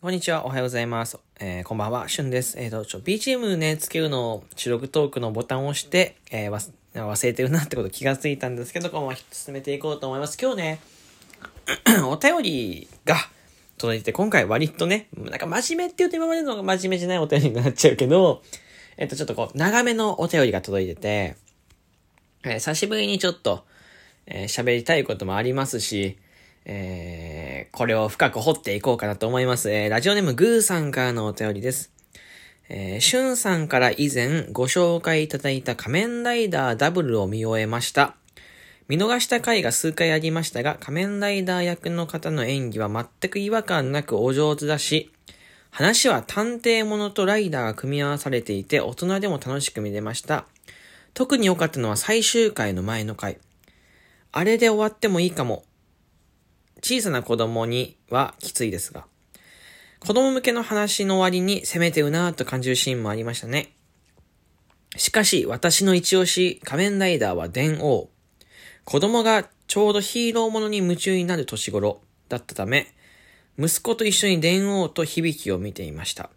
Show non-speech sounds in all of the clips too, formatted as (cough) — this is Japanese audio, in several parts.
こんにちは、おはようございます。えー、こんばんは、しゅんです。えーと、ちょ、BGM ね、つけるのを、収録トークのボタンを押して、えー、わ忘れてるなってこと気がついたんですけど、このまま進めていこうと思います。今日ね、(clears throat) お便りが届いて、今回割とね、なんか真面目って言うと今までの真面目じゃないお便りになっちゃうけど、えっと、ちょっとこう、長めのお便りが届いてて、えー久しぶりにちょっと、えー喋りたいこともありますし、えーこれを深く掘っていこうかなと思います。えーラジオネームグーさんからのお便りです。えー、しゅんさんから以前ご紹介いただいた仮面ライダーダブルを見終えました。見逃した回が数回ありましたが、仮面ライダー役の方の演技は全く違和感なくお上手だし、話は探偵ものとライダーが組み合わされていて、大人でも楽しく見れました。特に良かったのは最終回の前の回。あれで終わってもいいかも。小さな子供にはきついですが。子供向けの話の割に攻めてるなぁと感じるシーンもありましたね。しかし、私の一押し、仮面ライダーは電王。子供がちょうどヒーローものに夢中になる年頃だったため、息子と一緒に電王と響きを見ていました。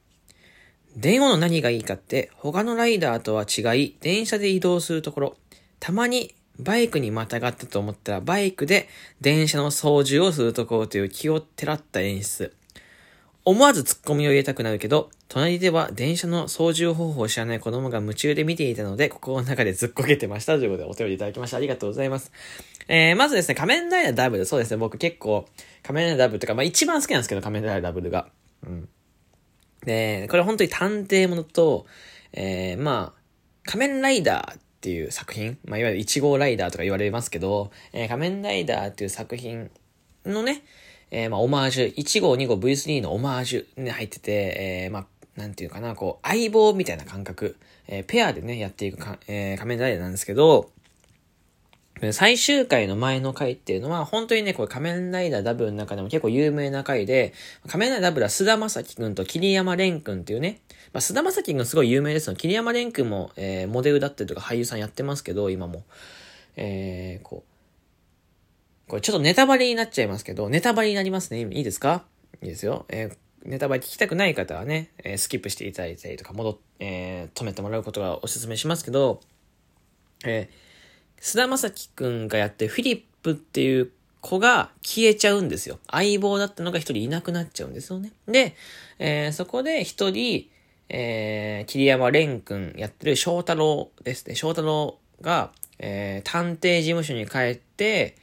電王の何がいいかって、他のライダーとは違い、電車で移動するところ、たまにバイクにまたがったと思ったら、バイクで電車の操縦をするところという気をてらった演出。思わず突っ込みを入れたくなるけど、隣では電車の操縦方法を知らない子供が夢中で見ていたので、心の中でずっこけてました。ということでお便りいただきました。ありがとうございます。えー、まずですね、仮面ライダーダブル。そうですね、僕結構、仮面ライダーダブルとか、まあ一番好きなんですけど、仮面ライダーダブルが。うん。で、これ本当に探偵ものと、えー、まあ、仮面ライダーっていう作品、まあ、いわゆる1号ライダーとか言われますけど、えー、仮面ライダーっていう作品のね、えー、まあ、オマージュ、1号、2号、V3 のオマージュに入ってて、えー、まあ、なんていうかな、こう、相棒みたいな感覚、えー、ペアでね、やっていくか、えー、仮面ライダーなんですけど、最終回の前の回っていうのは、本当にね、これ仮面ライダーダブルの中でも結構有名な回で、仮面ライダーダブルは菅田将暉くんと桐山蓮くんっていうね、まあ、菅田将暉くんすごい有名ですよ。桐山蓮くんも、えー、モデルだったりとか俳優さんやってますけど、今も。えー、こう。これちょっとネタバレになっちゃいますけど、ネタバレになりますね。いいですか？いいですよ。えーネタバレ聞きたくない方はね、えースキップしていただいたりとか、戻っ、えー止めてもらうことがお勧めしますけど、えー菅田将暉くんがやってるフィリップっていう子が消えちゃうんですよ。相棒だったのが一人いなくなっちゃうんですよね。で、えーそこで一人、えー桐山蓮くんやってる翔太郎ですね。翔太郎が、えー探偵事務所に帰って、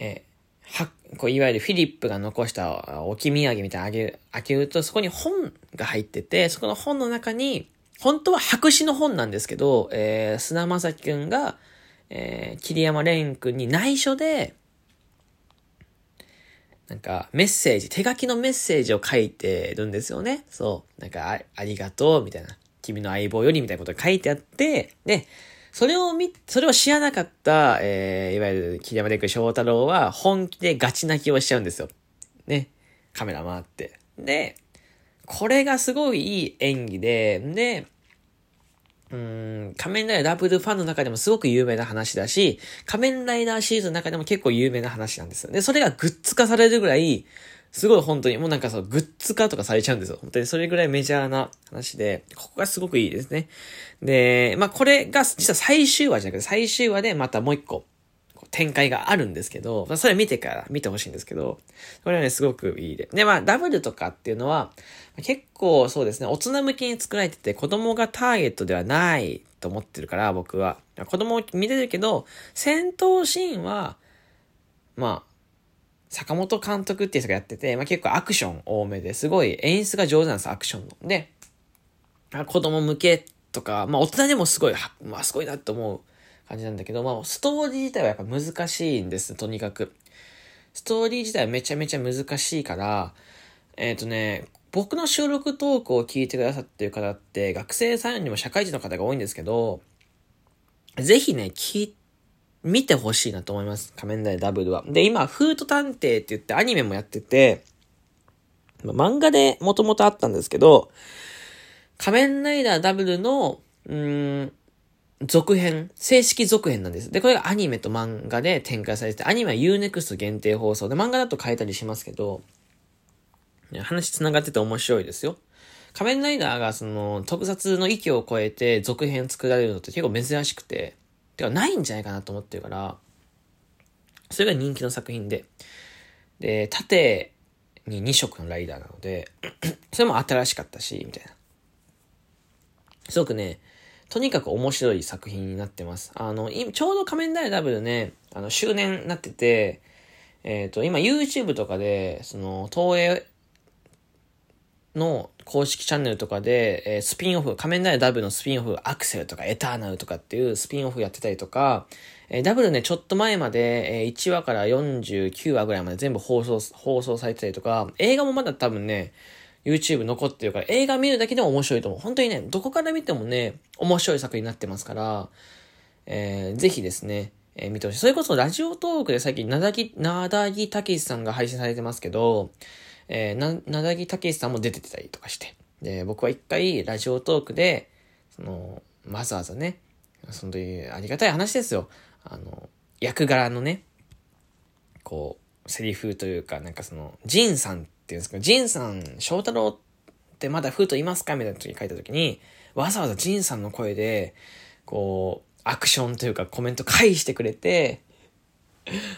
えーは、こう、いわゆるフィリップが残した置き土産みたいなあげる、開けると、そこに本が入ってて、そこの本の中に、本当は白紙の本なんですけど、えー、菅田将暉くんが、えー、桐山蓮くんに内緒で、なんか、メッセージ、手書きのメッセージを書いてるんですよね。そう。なんか、ありがとう、みたいな。君の相棒より、みたいなことが書いてあって、で、それを見、それを知らなかった、えー、いわゆる桐山蓮くん翔太郎は、本気でガチ泣きをしちゃうんですよ。ね。カメラ回って。で、これがすごいいい演技で、で、うん、仮面ライダーダブルファンの中でもすごく有名な話だし、仮面ライダーシリーズの中でも結構有名な話なんですよ。で、それがグッズ化されるぐらい、すごい本当に、もうなんかそう、グッズ化とかされちゃうんですよ。本当にそれぐらいメジャーな話で、ここがすごくいいですね。で、まあこれが実は最終話じゃなくて、最終話でまたもう一個、展開があるんですけど、まあそれ見てから見てほしいんですけど、これはね、すごくいいで。で、まあ、ダブルとかっていうのは、結構そうですね、大人向けに作られてて、子供がターゲットではないと思ってるから、僕は。子供を見れるけど、戦闘シーンは、まあ、坂本監督っていう人がやってて、まあ結構アクション多めですごい演出が上手なんです、アクションの。で、子供向けとか、まあ大人でもすごい、まあすごいなって思う感じなんだけど、まあストーリー自体はやっぱ難しいんです、とにかく。ストーリー自体はめちゃめちゃ難しいから、えっ、とね、僕の収録トークを聞いてくださってる方って、学生さんよりも社会人の方が多いんですけど、ぜひね、聞い見てほしいなと思います。仮面ライダーダブルは。で、今、フート探偵って言ってアニメもやってて、ま漫画でもともとあったんですけど、仮面ライダーダブルの、うん、続編、正式続編なんです。で、これがアニメと漫画で展開されて、アニメは UNEXT 限定放送で、漫画だと変えたりしますけど、話繋がってて面白いですよ。仮面ライダーがその特撮の域を超えて続編作られるのって結構珍しくて、てかないんじゃないかなと思ってるから、それが人気の作品で。で、縦に2色のライダーなので、(clears throat) それも新しかったし、みたいな。すごくね、とにかく面白い作品になってます。あの、ちょうど仮面ライダーダブルね、あの、周年になってて、えっ、ー、と、今 YouTube とかで、その、東映の公式チャンネルとかで、えー、スピンオフ、仮面ライダーダブルのスピンオフ、アクセルとかエターナルとかっていうスピンオフやってたりとか、えー、ダブルね、ちょっと前まで、えー、1話から49話ぐらいまで全部放送、放送されてたりとか、映画もまだ多分ね、YouTube 残ってるから、映画見るだけでも面白いと思う。本当にね、どこから見てもね、面白い作品になってますから、えー、ぜひですね、えー、見てほしい。それこそラジオトークで最近、なだぎ、なだぎたけしさんが配信されてますけど、えー、な、なだぎたけしさんも出てたりとかして。で、僕は一回、ラジオトークで、その、わざわざね、そのいうありがたい話ですよ。あの、役柄のね、こう、セリフというか、なんかその、ジンさんっていうんですか、ジンさん、翔太郎ってまだフートいますかみたいな時に書いた時に、わざわざジンさんの声で、こう、アクションというかコメント返してくれて、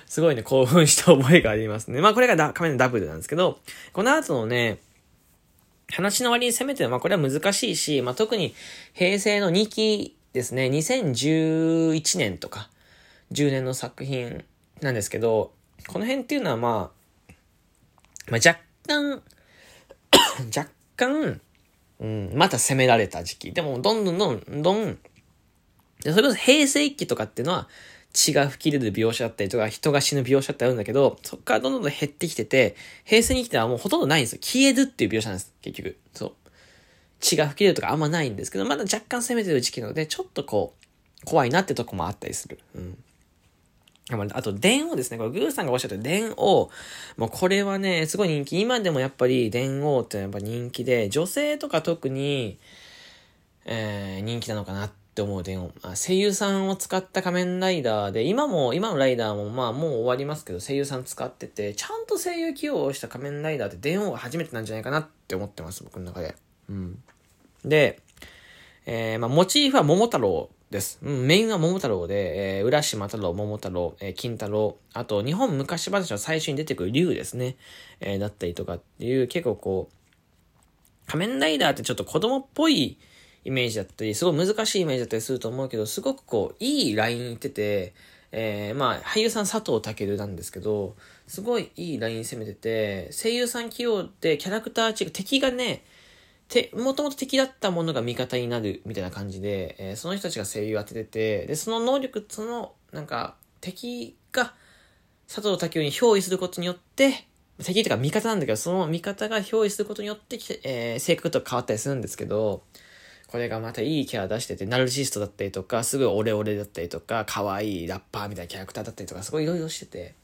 すごいね、興奮した覚えがありますね。まあこれがダ仮面のダブルなんですけど、この後のね、話の割に攻めてるまあこれは難しいし、まあ特に平成の2期ですね、2011年とか、10年の作品なんですけど、この辺っていうのはまあ、まあ若干 (coughs) 若干、うん、また攻められた時期。でも、どんどんどんどん、それこそ平成期とかっていうのは、血が吹き出る描写だったりとか、人が死ぬ描写ってあるんだけど、そっからどんどん減ってきてて、平成に来てはもうほとんどないんですよ。消えるっていう描写なんです、結局。そう。血が吹き出るとかあんまないんですけど、まだ若干攻めてる時期なので、ちょっとこう、怖いなってとこもあったりする。うん。あと、電王ですね。これ、グーさんがおっしゃった電王。もうこれはね、すごい人気。今でもやっぱり電王ってやっぱ人気で、女性とか特に、えー、人気なのかなって思う電王。声優さんを使った仮面ライダーで、今も、今のライダーもまあもう終わりますけど、声優さん使ってて、ちゃんと声優起用した仮面ライダーって電王が初めてなんじゃないかなって思ってます、僕の中で。うん。で、えー、まあ、モチーフは桃太郎です。うん、メインは桃太郎で、えー、浦島太郎、桃太郎、えー、金太郎、あと、日本昔話の最初に出てくる竜ですね。えー、だったりとかっていう、結構こう、仮面ライダーってちょっと子供っぽいイメージだったり、すごい難しいイメージだったりすると思うけど、すごくこう、いいラインいってて、えー、まあ、俳優さん佐藤健なんですけど、すごいいいライン攻めてて、声優さん起用でキャラクター違う、敵がね、て、もともと敵だったものが味方になるみたいな感じで、えー、その人たちが声優当ててて、で、その能力、その、なんか、敵が佐藤健に憑依することによって、敵っていうか味方なんだけど、その味方が憑依することによって、えー、性格と変わったりするんですけど、これがまたいいキャラ出してて、ナルシストだったりとか、すごいオレオレだったりとか、可愛いラッパーみたいなキャラクターだったりとか、すごいいろいろしてて、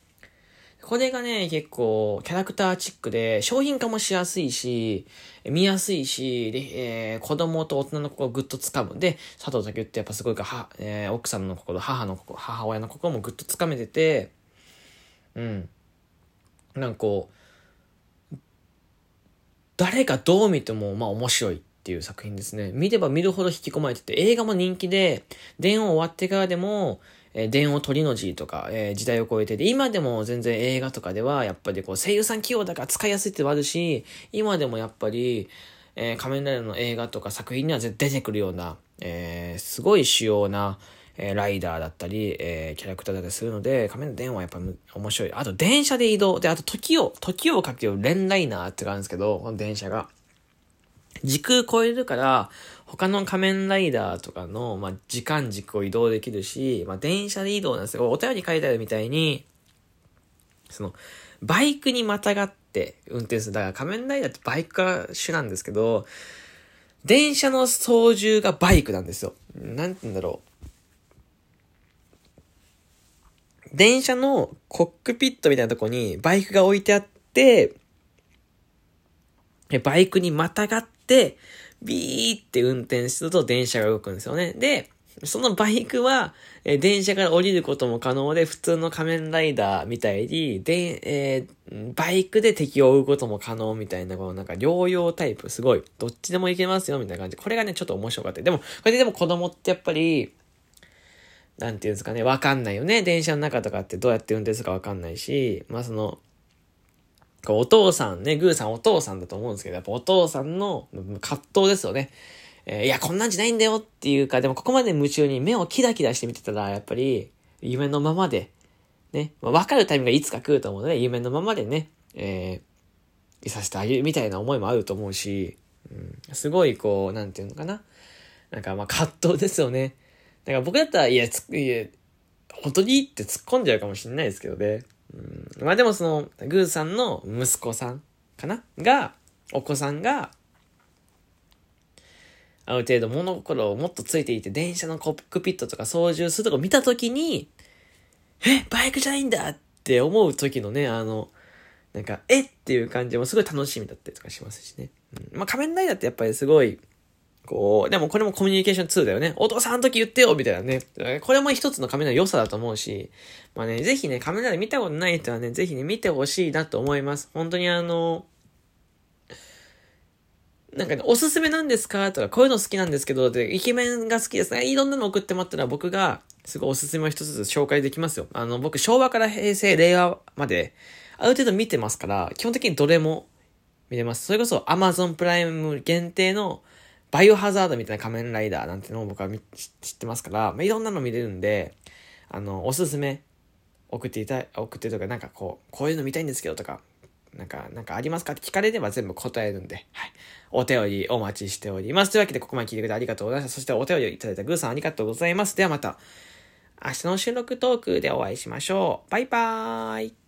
これがね、結構、キャラクターチックで、商品化もしやすいし、見やすいし、で、えー、子供と大人の心をぐっと掴む。で、佐藤健ってやっぱすごいか、は、えー、奥さんの心、母の心、母親の心もぐっと掴めてて、うん。なんかこう、誰がどう見ても、まあ面白いっていう作品ですね。見れば見るほど引き込まれてて、映画も人気で、電話終わってからでも、え電王鳥の字とか、え、時代を超えてて、今でも全然映画とかでは、やっぱりこう声優さん器用だから使いやすいってのもあるし、今でもやっぱり、えー、仮面ライダーの映画とか作品には出てくるような、えー、すごい主要な、えー、ライダーだったり、えー、キャラクターだったりするので、仮面ライダー電話はやっぱ面白い。あと、電車で移動。で、あと、時を、時をかけるレンライナーってがあるんですけど、この電車が。時空超えるから、他の仮面ライダーとかの、まあ、時間軸を移動できるし、まあ、電車で移動なんですよ。お便り書いてあるみたいに、その、バイクにまたがって運転する。だから仮面ライダーってバイクが主なんですけど、電車の操縦がバイクなんですよ。なんて言うんだろう。電車のコックピットみたいなとこにバイクが置いてあって、バイクにまたがって、ビーって運転すると電車が動くんですよね。で、そのバイクは、え、電車から降りることも可能で、普通の仮面ライダーみたいに、で、えー、バイクで敵を追うことも可能みたいな、このなんか療養タイプ、すごい、どっちでもいけますよ、みたいな感じ。これがね、ちょっと面白かった。でも、これででも子供ってやっぱり、なんていうんですかね、わかんないよね。電車の中とかってどうやって運転するかわかんないし、まあその、お父さんね、グーさんお父さんだと思うんですけど、やっぱお父さんの葛藤ですよね。えー、いや、こんなんじゃないんだよっていうか、でもここまで夢中に目をキラキラして見てたら、やっぱり、夢のままで、ね、まあ、分かるタイミングがいつか来ると思うので、夢のままでね、えー、いさせてあげるみたいな思いもあると思うし、うん、すごいこう、なんていうのかな。なんかまあ葛藤ですよね。だから僕だったら、いや、つ、いや、本当に？って突っ込んじゃうかもしれないですけどね。うん、まあでもその、グーさんの息子さんかな？が、お子さんが、ある程度物心をもっとついていて、電車のコックピットとか操縦するとこ見たときに、え、バイクじゃないんだって思う時のね、あの、なんか、えっていう感じもすごい楽しみだったりとかしますしね。うん、まあ、仮面ライダーってやっぱりすごい、こう、でもこれもコミュニケーションツールだよね。お父さんの時言ってよみたいなね。これも一つの仮面ライダー良さだと思うし、まあね、ぜひね、仮面ライダー見たことない人はね、ぜひね、見てほしいなと思います。本当にあの、なんかね、おすすめなんですかとか、こういうの好きなんですけど、で、イケメンが好きですね。いろんなの送ってもらったら僕が、すごいおすすめを一つずつ紹介できますよ。あの、僕、昭和から平成、令和まで、ある程度見てますから、基本的にどれも見れます。それこそ Amazon プライム限定のバイオハザードみたいな仮面ライダーなんてのを僕は知ってますから、まあ、いろんなの見れるんで、あの、おすすめ送っていた、送ってとか、なんかこう、こういうの見たいんですけどとか、なんか、なんかありますかって聞かれれば全部答えるんで、はい。お便りお待ちしております。というわけで、ここまで聞いてくれてありがとうございます。そしてお便りいただいたグーさんありがとうございます。ではまた、明日の収録トークでお会いしましょう。バイバーイ。